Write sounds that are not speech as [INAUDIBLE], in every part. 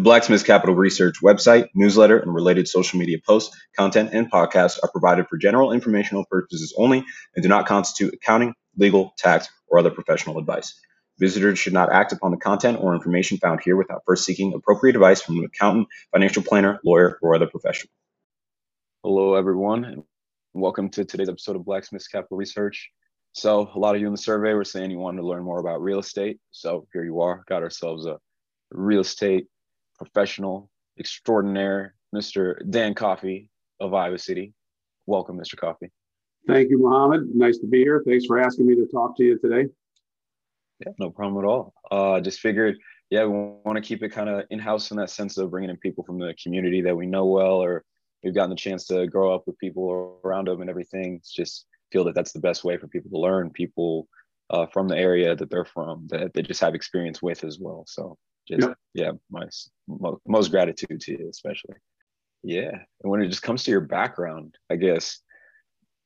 The Blacksmiths Capital Research website, newsletter, and related social media posts, content, and podcasts are provided for general informational purposes only and do not constitute accounting, legal, tax, or other professional advice. Visitors should not act upon the content or information found here without first seeking appropriate advice from an accountant, financial planner, lawyer, or other professional. Hello, everyone, and welcome to today's episode of Blacksmiths Capital Research. So, a lot of you in the survey were saying you wanted to learn more about real estate. So, here you are, got ourselves a real estate professional extraordinaire, Mr. Dan Coffee of Iowa City. Welcome, Mr. Coffee. Thank you, Mohammed. Nice to be here. Thanks for asking me to talk to you today. Yeah, no problem at all. Uh, just figured, yeah, we want to keep it kind of in house in that sense of bringing in people from the community that we know well, or we've gotten the chance to grow up with people around them and everything. It's just feel that that's the best way for people to learn. People uh, from the area that they're from that they just have experience with as well. So just yep. yeah, my most gratitude to you, especially. Yeah, and when it just comes to your background, I guess,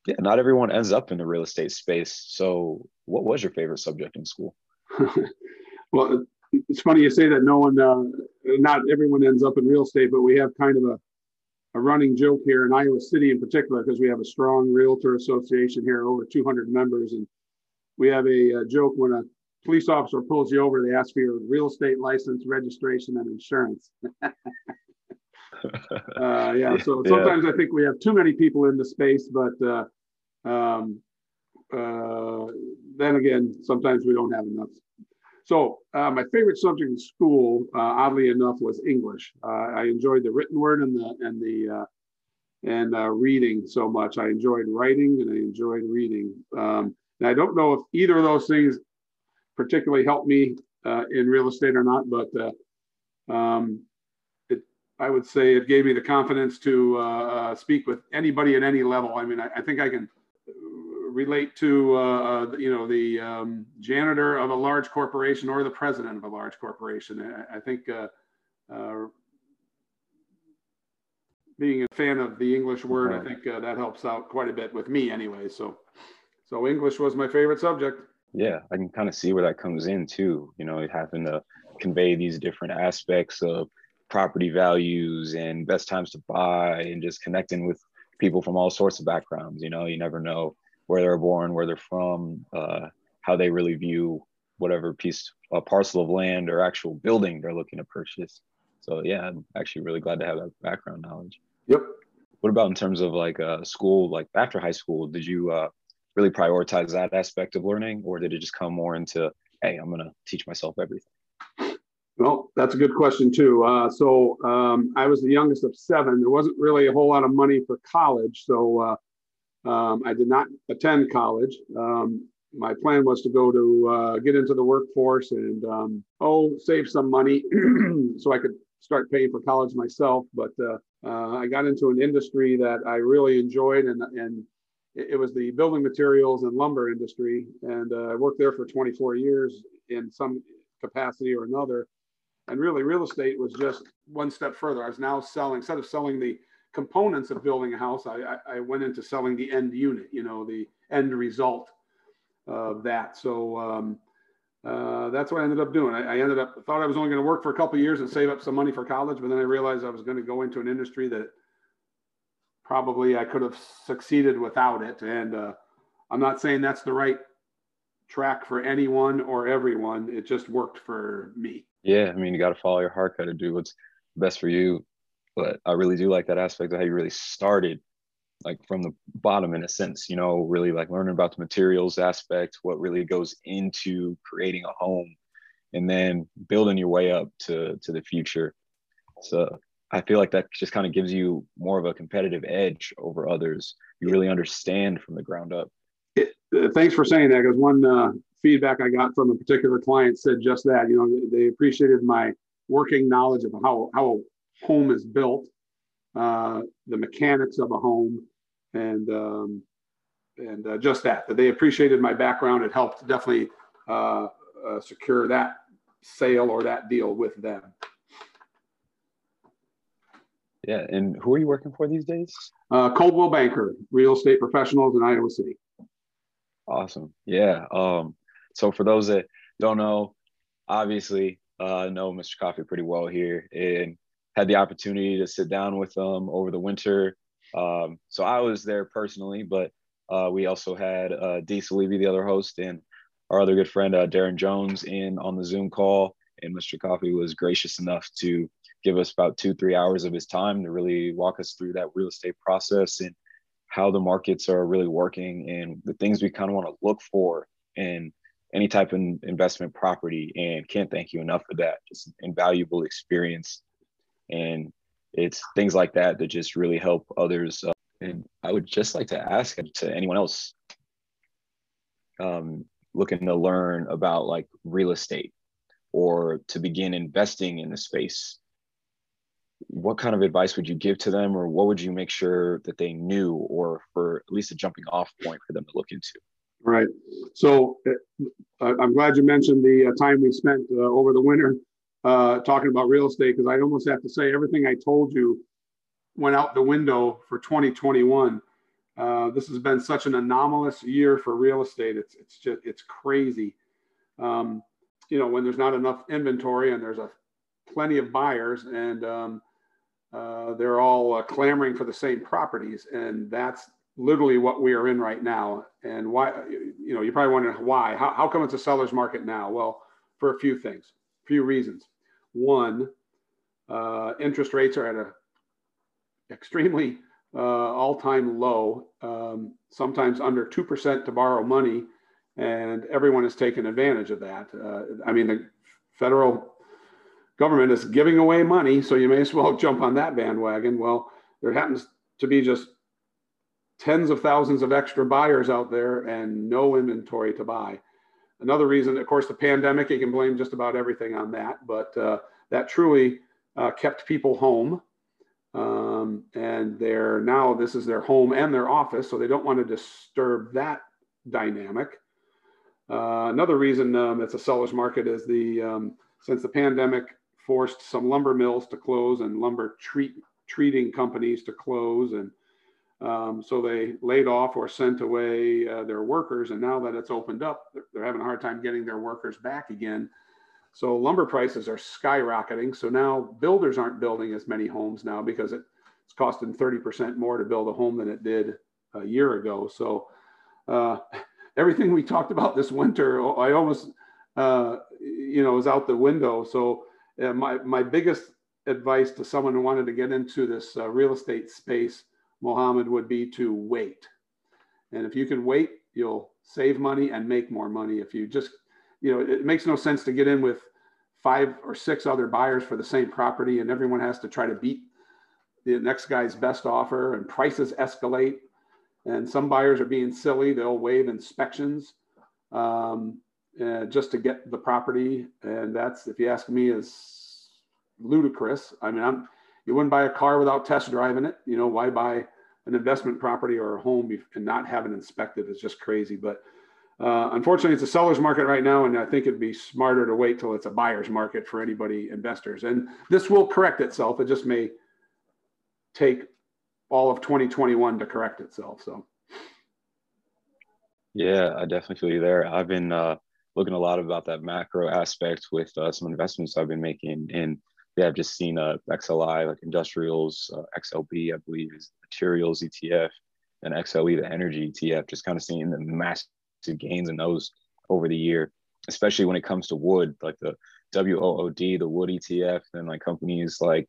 yeah, not everyone ends up in the real estate space. So, what was your favorite subject in school? [LAUGHS] well, it's funny you say that. No one, uh, not everyone ends up in real estate, but we have kind of a a running joke here in Iowa City, in particular, because we have a strong realtor association here, over 200 members, and we have a, a joke when a police officer pulls you over, they ask for your real estate license, registration, and insurance. [LAUGHS] uh, yeah, so [LAUGHS] sometimes yeah. I think we have too many people in the space, but uh, um, uh, then again, sometimes we don't have enough. So uh, my favorite subject in school, uh, oddly enough, was English. Uh, I enjoyed the written word and the and the and reading so much. I enjoyed writing and I enjoyed reading. Um, and I don't know if either of those things particularly helped me uh, in real estate or not, but uh, um, it, I would say it gave me the confidence to uh, uh speak with anybody at any level. I mean, I, I think I can relate to uh, you know the um, janitor of a large corporation or the president of a large corporation. I, I think uh, being a fan of the English word, I think that helps out quite a bit with me anyway. So, so English was my favorite subject yeah i can kind of see where that comes in too you know it having to convey these different aspects of property values and best times to buy and just connecting with people from all sorts of backgrounds you know you never know where they're born where they're from uh, how they really view whatever piece a parcel of land or actual building they're looking to purchase. So yeah i'm actually really glad to have that background knowledge. Yep. What about in terms of like uh, school like after high school did you uh, really prioritize that aspect of learning, or did it just come more into, hey, I'm going to teach myself everything? Well, that's a good question too. Uh, so um, I was the youngest of seven. There wasn't really a whole lot of money for college, so uh, um, I did not attend college. Um, my plan was to go to uh, get into the workforce and um, oh, save some money [CLEARS THROAT] so I could start paying for college myself. But uh, uh, I got into an industry that I really enjoyed and and it, was the building materials and lumber industry. And uh, I worked there for 24 years in some capacity or another. And really, real estate was just one step further. I was now selling, instead of selling the components of building a house, I, I, I went into selling the end unit, you know, the end result of that. So um, uh, that's what I ended up doing. I, I, ended up thought I was only going to work for a couple years and save up some money for college, but then I realized I was going to go into an industry that probably I could have succeeded without it. And uh, I'm not saying that's the right track for anyone or everyone. It just worked for me. Yeah, I mean, you got to follow your heart, got to do what's best for you. But I really do like that aspect of how you really started, like from the bottom in a sense. You know, really like learning about the materials aspect, what really goes into creating a home, and then building your way up to to the future. So I feel like that just kind of gives you more of a competitive edge over others. You really understand from the ground up. It, uh, thanks for saying that because one uh, feedback I got from a particular client said just that. You know, they appreciated my working knowledge of how, how a home is built, uh, the mechanics of a home, and um, and uh, just that. That they appreciated my background. It helped definitely uh, uh, secure that sale or that deal with them. Yeah. And who are you working for these days? Uh, Coldwell Banker, real estate professionals in Iowa City. Awesome. Yeah. Um, so for those that don't know, obviously uh, know Mr. Coffee pretty well here and had the opportunity to sit down with them over the winter. Um, so I was there personally, but uh, we also had uh, Dee Salibi, the other host, and our other good friend uh, Darren Jones in on the Zoom call. And Mr. Coffee was gracious enough to give us about two, three hours of his time to really walk us through that real estate process and how the markets are really working and the things we kind of want to look for in any type of investment property. And can't thank you enough for that. Just invaluable experience. And it's things like that that just really help others. Uh, and I would just like to ask to anyone else um, looking to learn about like real estate or to begin investing in the space what kind of advice would you give to them or what would you make sure that they knew or for at least a jumping off point for them to look into? Right. So uh, i'm glad you mentioned the uh, time we spent uh, over the winter uh, talking about real estate because i almost have to say everything i told you went out the window for 2021 uh, this has been such an anomalous year for real estate. It's, it's just it's crazy. Um, you know when there's not enough inventory and there's a plenty of buyers and um, uh, they're all uh, clamoring for the same properties. And that's literally what we are in right now. And why, you know, you're probably wondering why. How, how come it's a seller's market now? Well, for a few things, a few reasons. One, uh, interest rates are at a extremely uh, all-time low, um, sometimes under 2% to borrow money. And everyone has taken advantage of that. Uh, I mean, the federal government is giving away money, so you may as well [LAUGHS] jump on that bandwagon. Well, there happens to be just tens of thousands of extra buyers out there and no inventory to buy. Another reason, of course, the pandemic, you can blame just about everything on that, but uh, that truly uh, kept people home. Um, and they're now, this is their home and their office, so they don't want to disturb that dynamic. Uh, another reason um, it's a seller's market is the, um, since the pandemic forced some lumber mills to close and lumber treat, treating companies to close. And um, so they laid off or sent away uh, their workers. And now that it's opened up, they're, they're having a hard time getting their workers back again. So lumber prices are skyrocketing. So now builders aren't building as many homes now because it, it's costing 30% more to build a home than it did a year ago. So uh, [LAUGHS] everything we talked about this winter, I almost, uh, you know, is out the window. So uh, my, my biggest advice to someone who wanted to get into this uh, real estate space, Mohammed, would be to wait. And if you can wait, you'll save money and make more money. If you just, you know, it makes no sense to get in with five or six other buyers for the same property and everyone has to try to beat the next guy's best offer and prices escalate. And some buyers are being silly, they'll waive inspections. Um, uh, just to get the property. And that's, if you ask me, is ludicrous. I mean, I'm, you wouldn't buy a car without test driving it. You know, why buy an investment property or a home and not have it inspected? It's just crazy. But uh, unfortunately, it's a seller's market right now, and I think it'd be smarter to wait till it's a buyer's market for anybody investors. And this will correct itself. It just may take all of 2021 to correct itself. So. Yeah, I definitely feel you there. I've been uh, looking a lot about that macro aspect with uh, some investments I've been making. And yeah, I've just seen uh, XLI, like industrials, uh, XLB, I believe is materials ETF, and XLE, the energy ETF, just kind of seeing the massive gains in those over the year, especially when it comes to wood, like the WOOD, the wood ETF, and like companies like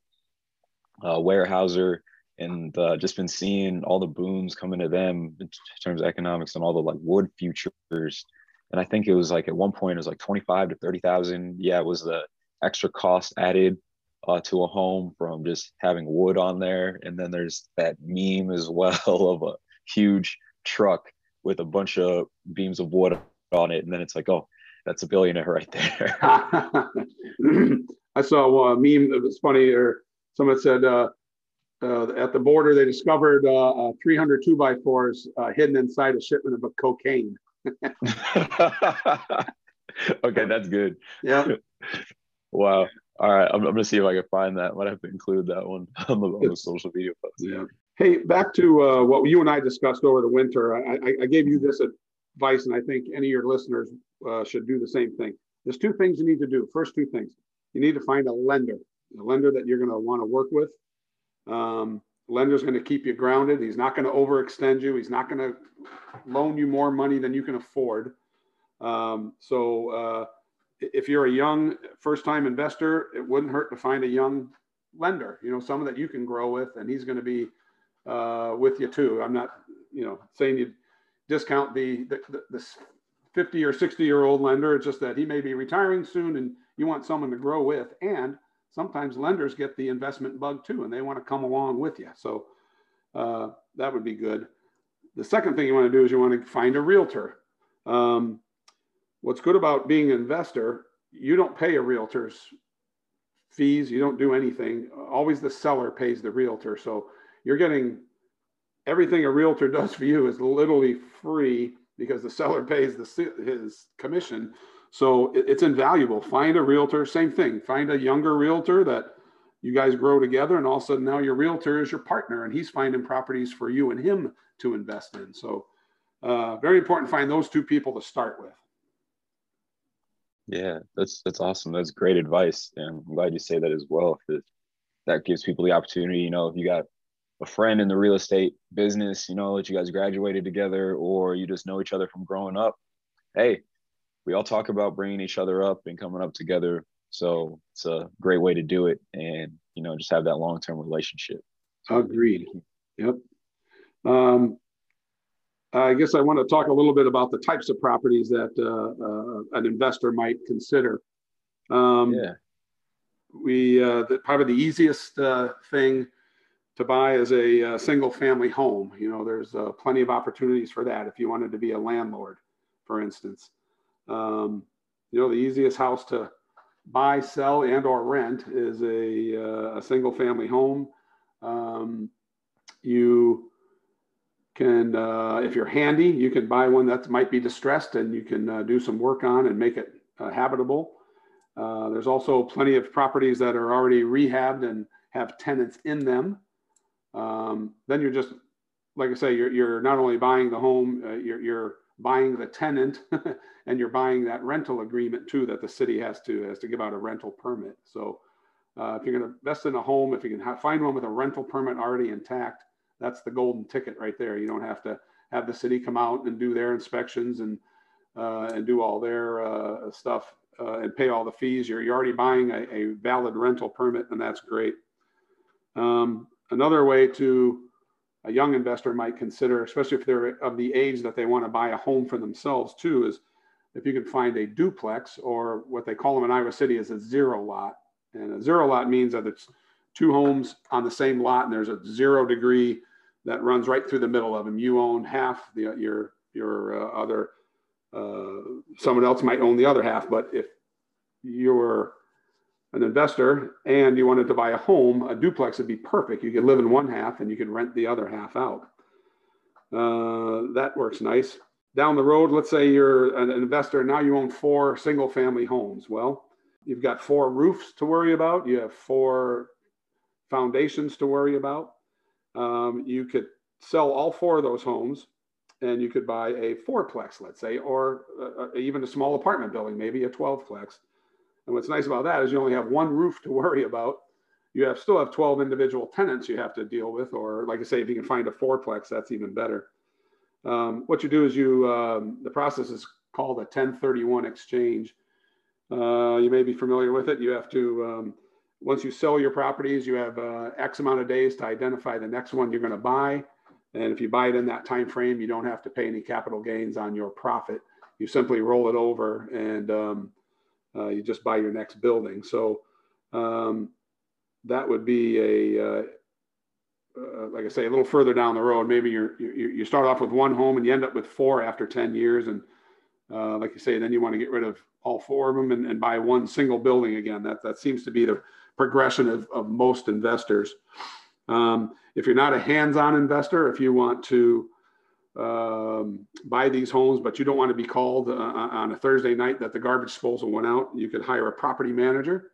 uh, Weyerhaeuser, and uh, just been seeing all the booms coming to them in terms of economics and all the like wood futures and I think it was like at one point it was like twenty five to thirty thousand. Yeah, it was the extra cost added uh, to a home from just having wood on there, and then there's that meme as [LAUGHS] well of a huge truck with a bunch of beams of wood on it, and then it's like, oh, that's a billionaire right there. [LAUGHS] I saw a meme that was funny, or someone said. Uh, uh, at the border, they discovered uh, 300 two by fours uh, hidden inside a shipment of cocaine. [LAUGHS] okay, that's good. Yeah. wow. All right, I'm, I'm, gonna see if I can find that. I might have to include that one [LAUGHS] on the, on the social media post. Yeah. Hey, back to uh, what you and I discussed over the winter. I, I, I, gave you this advice, and I think any of your listeners uh, should do the same thing. There's two things you need to do. First, two things: you need to find a lender, a lender that you're going to want to work with. Um, lender's going to keep you grounded. He's not going to overextend you. He's not going to loan you more money than you can afford. Um, so uh, if you're a young first-time investor, it wouldn't hurt to find a young lender. You know, someone that you can grow with, and he's going to be uh, with you too. I'm not, you know, saying you discount the, the, the this 50 or 60 year old lender. It's just that he may be retiring soon, and you want someone to grow with. And sometimes lenders get the investment bug too, and they want to come along with you. So uh, that would be good. The second thing you want to do is you want to find a realtor. Um, what's good about being an investor, you don't pay a realtor's fees, you don't do anything. Always the seller pays the realtor. So you're getting everything a realtor [LAUGHS] does for you is literally free because the seller pays the, his commission. So it, it's invaluable. Find a realtor, same thing. Find a younger realtor that you guys grow together, and all of a sudden now your realtor is your partner, and he's finding properties for you and him to invest in. So uh, very important. Find those two people to start with. Yeah, that's that's awesome. That's great advice, and I'm glad you say that as well. Because that gives people the opportunity. You know, if you got a friend in the real estate business, you know, that you guys graduated together, or you just know each other from growing up. Hey, we all talk about bringing each other up and coming up together. So it's a great way to do it, and you know, just have that long term relationship. So, Agreed. Yep. Um, I guess I want to talk a little bit about the types of properties that uh, uh, an investor might consider. Um, yeah. We uh, the, probably the easiest uh, thing to buy is a, a, single family home. You know, there's uh, plenty of opportunities for that if you wanted to be a landlord, for instance. Um, you know, the easiest house to buy, sell, and or rent is a, uh, a single family home. Um, you can, uh, if you're handy, you can buy one that might be distressed and you can uh, do some work on and make it uh, habitable. Uh, there's also plenty of properties that are already rehabbed and have tenants in them. Um, then you're just, like I say, you're, you're not only buying the home, uh, you're, you're buying the tenant [LAUGHS] and you're buying that rental agreement too that the city has to has to give out a rental permit. So uh, if you're going to invest in a home, if you can find one with a rental permit already intact, that's the golden ticket right there. You don't have to have the city come out and do their inspections and uh, and do all their uh, stuff uh, and pay all the fees. You're, you're already buying a, a valid rental permit, and that's great. Um, another way to a young investor might consider, especially if they're of the age that they want to buy a home for themselves too, is if you can find a duplex or what they call them in Iowa City is a zero lot. And a zero lot means that it's two homes on the same lot and there's a zero degree that runs right through the middle of them. You own half, the, your, your uh, other, uh, someone else might own the other half. But if you're an investor and you wanted to buy a home, a duplex would be perfect. You could live in one half and you could rent the other half out. Uh, that works nice. Down the road, let's say you're an investor and now you own four single family homes. Well, you've got four roofs to worry about. You have four foundations to worry about. Um, you could sell all four of those homes and you could buy a fourplex, let's say, or uh, uh even a small apartment building, maybe a 12plex. And what's nice about that is you only have one roof to worry about. You have still have 12 individual tenants you have to deal with, or like I say, if you can find a fourplex, that's even better. Um, what you do is you, um, the process is called a 1031 exchange. Uh, you may be familiar with it. You have to um, once you sell your properties, you have uh, X amount of days to identify the next one you're going to buy. And if you buy it in that time frame, you don't have to pay any capital gains on your profit. You simply roll it over and um, uh, you just buy your next building. So um, that would be a, uh, uh, like I say, a little further down the road. Maybe you you start off with one home and you end up with four after 10 years. And uh, like you say, then you want to get rid of all four of them and, and buy one single building again. That, that seems to be the progression of, of most investors. Um, if you're not a hands-on investor, if you want to um, buy these homes, but you don't want to be called uh, on a Thursday night that the garbage disposal went out, you could hire a property manager.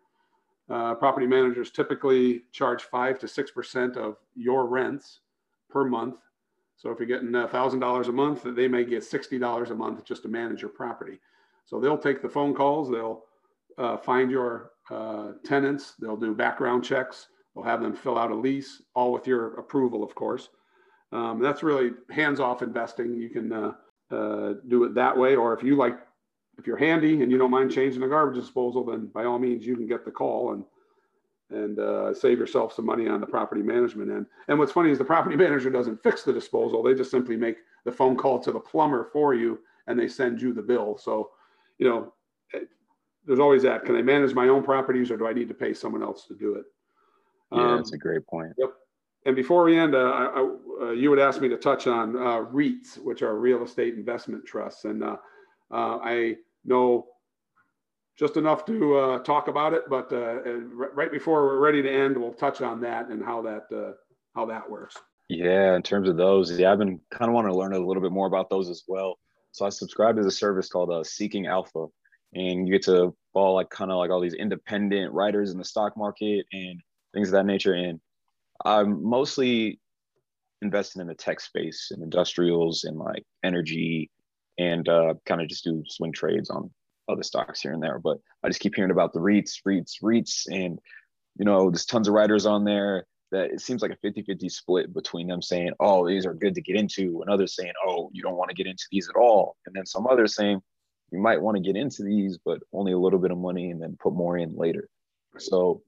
Uh, property managers typically charge five to six percent of your rents per month. So if you're getting a thousand dollars a month, they may get sixty dollars a month just to manage your property. So they'll take the phone calls, they'll uh, find your uh, tenants. They'll do background checks. They'll have them fill out a lease, all with your approval, of course. Um, that's really hands-off investing. You can uh, uh, do it that way, or if you like, if you're handy and you don't mind changing the garbage disposal, then by all means you can get the call and and uh, save yourself some money on the property management end. And what's funny is the property [LAUGHS] manager doesn't fix the disposal; they just simply make the phone call to the plumber for you, and they send you the bill. So, you know, there's always that. Can I manage my own properties, or do I need to pay someone else to do it? Yeah, um, that's a great point. Yep. And before we end, uh, I, uh, you would ask me to touch on uh, REITs, which are real estate investment trusts, and uh, uh, I know just enough to uh, talk about it. But right before we're ready to end, we'll touch on that and how that how that works. Yeah, in terms of those, yeah, I've been kind of wanting to learn a little bit more about those as well. So I subscribe to the service called Seeking Alpha, and you get to follow like kind of like all these independent writers in the stock market and things of that nature. And I'm mostly invested in the tech space and industrials and like energy, and uh, kind of just do swing trades on other stocks here and there. But I just keep hearing about the REITs, REITs, REITs, and you know, there's tons of writers on there that it seems like a 50 50 split between them saying, oh, these are good to get into, and others saying, oh, you don't want to get into these at all. And then some others saying, you might want to get into these, but only a little bit of money and then put more in later. So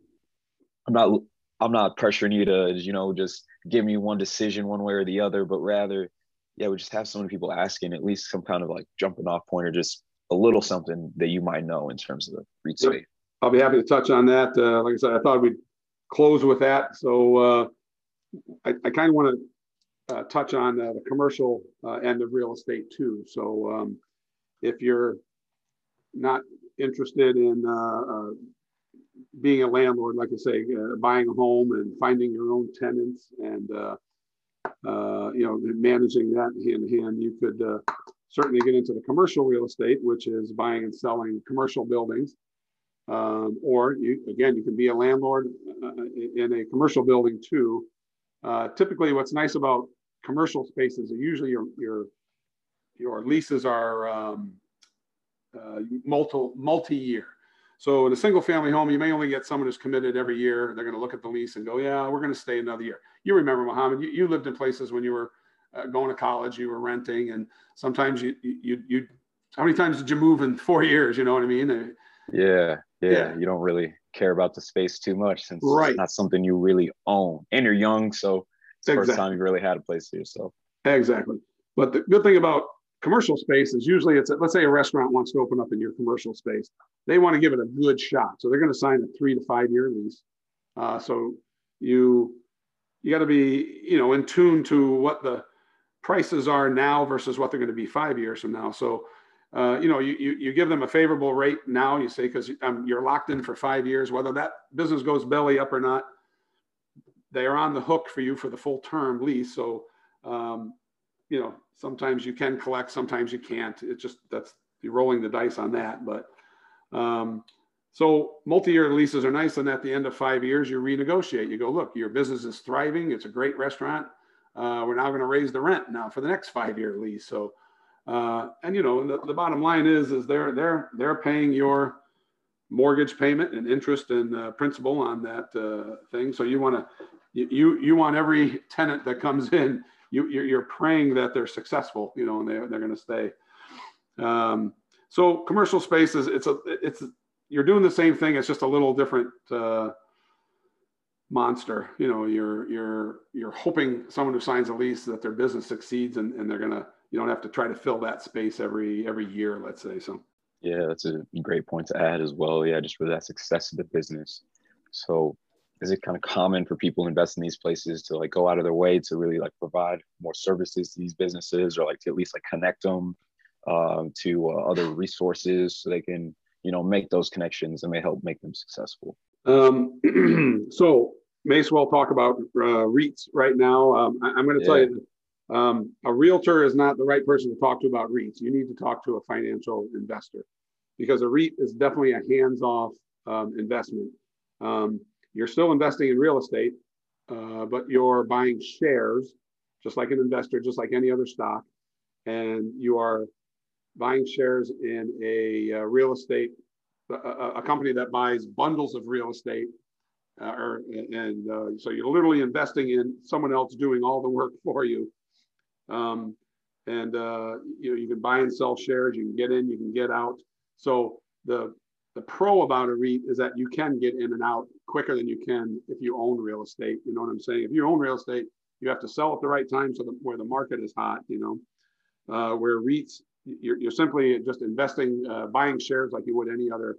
I'm not I'm not pressuring you to, you know, just give me one decision one way or the other, but rather, yeah, we just have so many people asking at least some kind of like jumping off point or just a little something that you might know in terms of the space. I'll be happy to touch on that. Uh, like I said, I thought we'd close with that. So uh, I, I kind of want to uh, touch on uh, the commercial uh, end of real estate too. So um, if you're not interested in uh, being a landlord, like I say, buying a home and finding your own tenants and you know managing that hand in hand, you could certainly get into the commercial real estate, which is buying and selling commercial buildings. Um, or you, again, you can be a landlord uh, in a commercial building too. Uh, typically, what's nice about commercial spaces is usually your your your leases are um, uh, multi multi year. So in a single family home, you may only get someone who's committed every year. They're going to look at the lease and go, "Yeah, we're going to stay another year." You remember, Mohammed? You, you lived in places when you were uh, going to college, you were renting, and sometimes you you you. How many times did you move in four years? You know what I mean? Yeah, yeah, yeah. You don't really care about the space too much since right. it's not something you really own, and you're young, so it's the exactly. first time you really had a place to yourself. Exactly. But the good thing about commercial space is usually it's a, let's say a restaurant wants to open up in your commercial space. They want to give it a good shot, so they're going to sign a three to five year lease. Uh, so you you got to be you know in tune to what the prices are now versus what they're going to be five years from now. So uh, you know, you, you, you give them a favorable rate now, you say, because um, you're locked in for five years, whether that business goes belly up or not, they are on the hook for you for the full term lease. So, um, you know, sometimes you can collect, sometimes you can't. It's just that's you're rolling the dice on that. But um, so multi-year leases are nice, and at the end of five years, you renegotiate. You go, look, your business is thriving. It's a great restaurant. Uh, we're now going to raise the rent now for the next five-year lease. So uh, and you know, the, the bottom line is, is they're they're they're paying your mortgage payment and interest and uh, principal on that uh, thing. So you want to you you want every tenant that comes in, you you're, you're praying that they're successful, you know, and they're they're going to stay. Um, so commercial spaces, it's a it's you're doing the same thing. It's just a little different uh, monster. You know, you're you're you're hoping someone who signs a lease that their business succeeds and, and they're gonna you don't have to try to fill that space every every year, let's say. So yeah, that's a great point to add as well. Yeah, just for that success of the business. So is it kind of common for people who invest in these places to like go out of their way to really like provide more services to these businesses or like to at least like connect them uh, to uh, other resources so they can you know make those connections and may help make them successful um, [CLEARS THROAT] so may as well talk about uh, REITs right now. Um, I, am going to yeah. tell you um, a realtor is not the right person to talk to about REITs. You need to talk to a financial investor because a REIT is definitely a hands-off um, investment. Um, you're still investing in real estate, uh, but you're buying shares, just like an investor, just like any other stock, and you are buying shares in a uh, real estate a, a, company that buys bundles of real estate, uh, or, and uh, so you're literally investing in someone else doing all the work for you. Um, and uh, you know you can buy and sell shares, you can get in, you can get out. So the the pro about a REIT is that you can get in and out quicker than you can if you own real estate. You know what I'm saying? If you own real estate, you have to sell at the right time so where the market is hot. You know, uh, where REITs you're, you're simply just investing, uh, buying shares like you would any other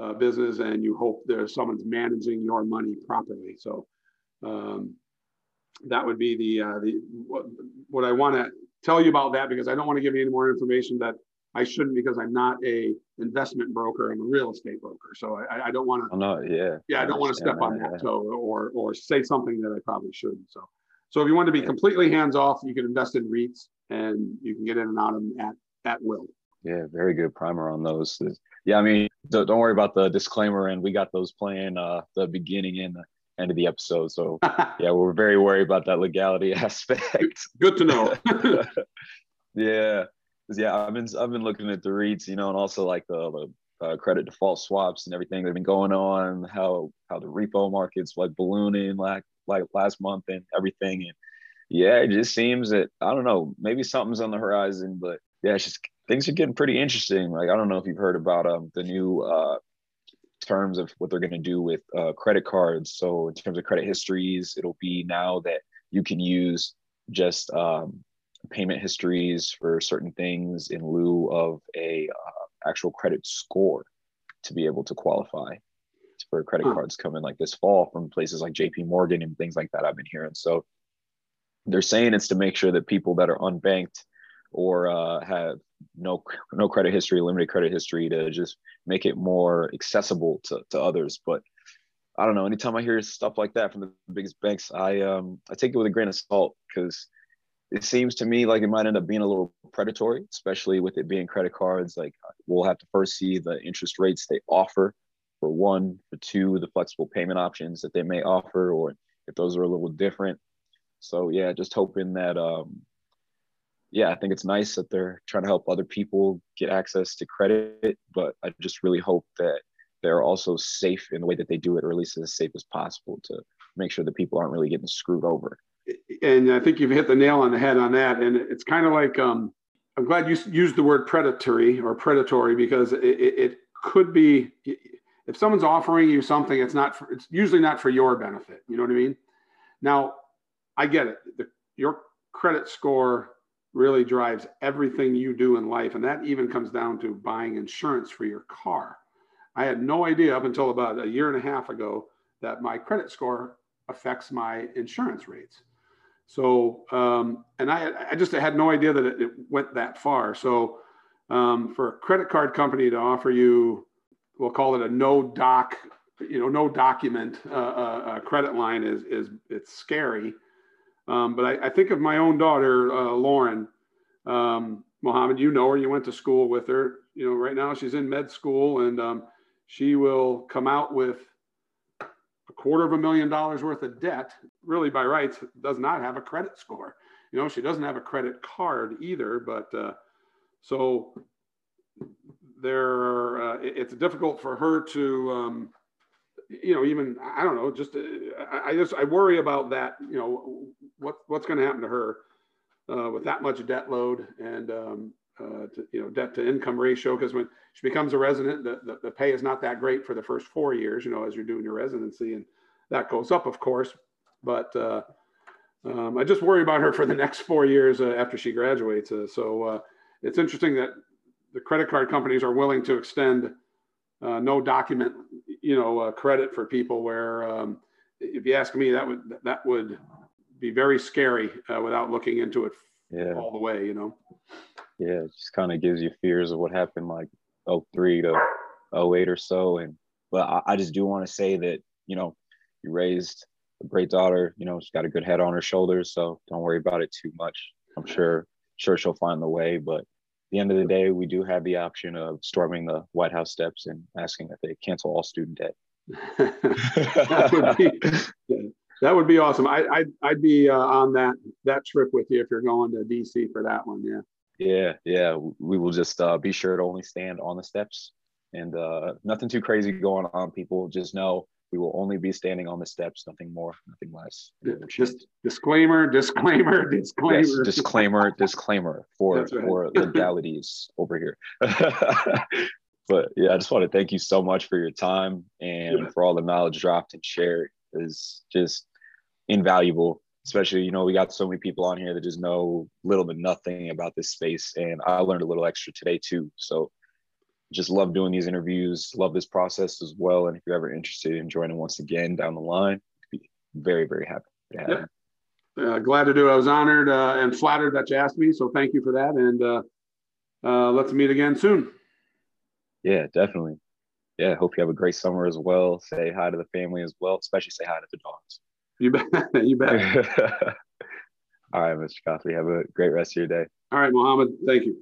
uh, business, and you hope there's someone's managing your money properly. So um, that would be the uh, the what, what I want to tell you about that because I don't want to give you any more information that I shouldn't because I'm not a investment broker. I'm a real estate broker, so I, I don't want to. No, yeah. Yeah, I don't want to step on that toe or or say something that I probably shouldn't. So, so if you want to be completely hands off, you can invest in REITs and you can get in and out of them at at will. Yeah, very good primer on those. Yeah, I mean, don't, don't worry about the disclaimer, and we got those playing uh, the beginning and the end of the episode. So [LAUGHS] yeah, we're very worried about that legality [LAUGHS] aspect. Good to know. [LAUGHS] yeah, yeah, I've been I've been looking at the REITs, you know, and also like the, the uh, credit default swaps and everything that have been going on. How how the repo markets like ballooning like like last month and everything. And yeah, it just seems that I don't know, maybe something's on the horizon, but yeah, it's just things are getting pretty interesting. Like I don't know if you've heard about um the new uh terms of what they're going to do with uh, credit cards. So in terms of credit histories, it'll be now that you can use just um, payment histories for certain things in lieu of a uh, actual credit score to be able to qualify for credit huh. cards coming like this fall from places like JP Morgan and things like that I've been hearing. So they're saying it's to make sure that people that are unbanked or uh, have no no credit history, limited credit history, to just make it more accessible to, to others. But I don't know. Anytime I hear stuff like that from the biggest banks, I um I take it with a grain of salt because it seems to me like it might end up being a little predatory, especially with it being credit cards. Like we'll have to first see the interest rates they offer for one, for two, the flexible payment options that they may offer, or if those are a little different. So yeah, just hoping that um, yeah, I think it's nice that they're trying to help other people get access to credit, but I just really hope that they're also safe in the way that they do it, or at least as safe as possible to make sure that people aren't really getting screwed over. And I think you've hit the nail on the head on that. And it's kind of like um, I'm glad you used the word predatory or predatory because it, it could be if someone's offering you something, it's not for, it's usually not for your benefit. You know what I mean? Now, I get it. The, your credit score really drives everything you do in life. And that even comes down to buying insurance for your car. I had no idea up until about a year and a half ago that my credit score affects my insurance rates. So, um, and I, I just had no idea that it, it went that far. So, um, for a credit card company to offer you, we'll call it a no doc, you know, no document uh, uh, uh credit line is is it's scary. Um, but I, I, think of my own daughter, uh, Lauren um, Mohammed. You know her. You went to school with her. You know, right now she's in med school, and um, she will come out with quarter of a million dollars worth of debt. Really, by rights, does not have a credit score. You know, she doesn't have a credit card either. But uh, so there, uh, it's difficult for her to um, you know, even I don't know, just uh, I, I, just I worry about that. You know, what what's going to happen to her uh, with that much debt load and um, uh, to, you know debt to income ratio? Because when she becomes a resident, the, the, the pay is not that great for the first four years. You know, as you're doing your residency, and that goes up, of course. But uh, um, I just worry about her for the next four years uh, after she graduates. Uh, so it's interesting that the credit card companies are willing to extend uh, no document, you know, uh, credit for people. Where, um, if you ask me, that would that would be very scary uh, without looking into it yeah. all the way. You know. Yeah, it just kind of gives you fears of what happened like 03 to 08 or so. And but I, I just do want to say that you know you raised a great daughter. You know, she's got a good head on her shoulders, so don't worry about it too much. I'm sure sure she'll find the way, but the end of the day, we do have the option of storming the White House steps and asking that they cancel all student debt. that, would be, that would be awesome. I, I'd, I'd be uh, on that that trip with you if you're going to DC for that one. Yeah. Yeah, yeah. We will just uh, be sure to only stand on the steps and uh, nothing too crazy going on. People just know we will only be standing on the steps, nothing more, nothing less. Just disclaimer, disclaimer, disclaimer. Yes, disclaimer, disclaimer for right. for [LAUGHS] legalities over here. [LAUGHS] but yeah, I just want to thank you so much for your time and Yeah. for all the knowledge dropped and shared is just invaluable. Especially, you know, we got so many people on here that just know little to nothing about this space, and I learned a little extra today too. So, just love doing these interviews. Love this process as well. And if you're ever interested in joining once again down the line, be very, very happy to have Yeah. you. Uh, glad to do it. I was honored uh, and flattered that you asked me. So thank you for that. And uh, uh, let's meet again soon. Yeah, definitely. Yeah, hope you have a great summer as well. Say hi to the family as well, especially say hi to the dogs. You bet. [LAUGHS] you bet. [LAUGHS] All right, Mr. Coffey, have a great rest of your day. All right, Mohammed. Thank you.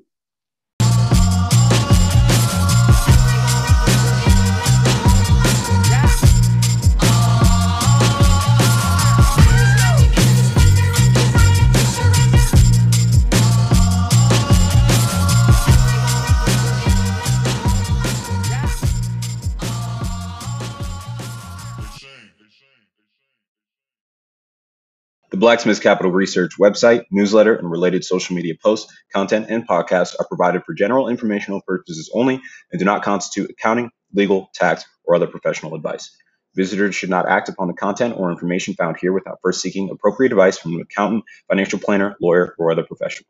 The Blacksmith Capital Research website, newsletter, and related social media posts, content, and podcasts are provided for general informational purposes only and do not constitute accounting, legal, tax, or other professional advice. Visitors should not act upon the content or information found here without first seeking appropriate advice from an accountant, financial planner, lawyer, or other professional.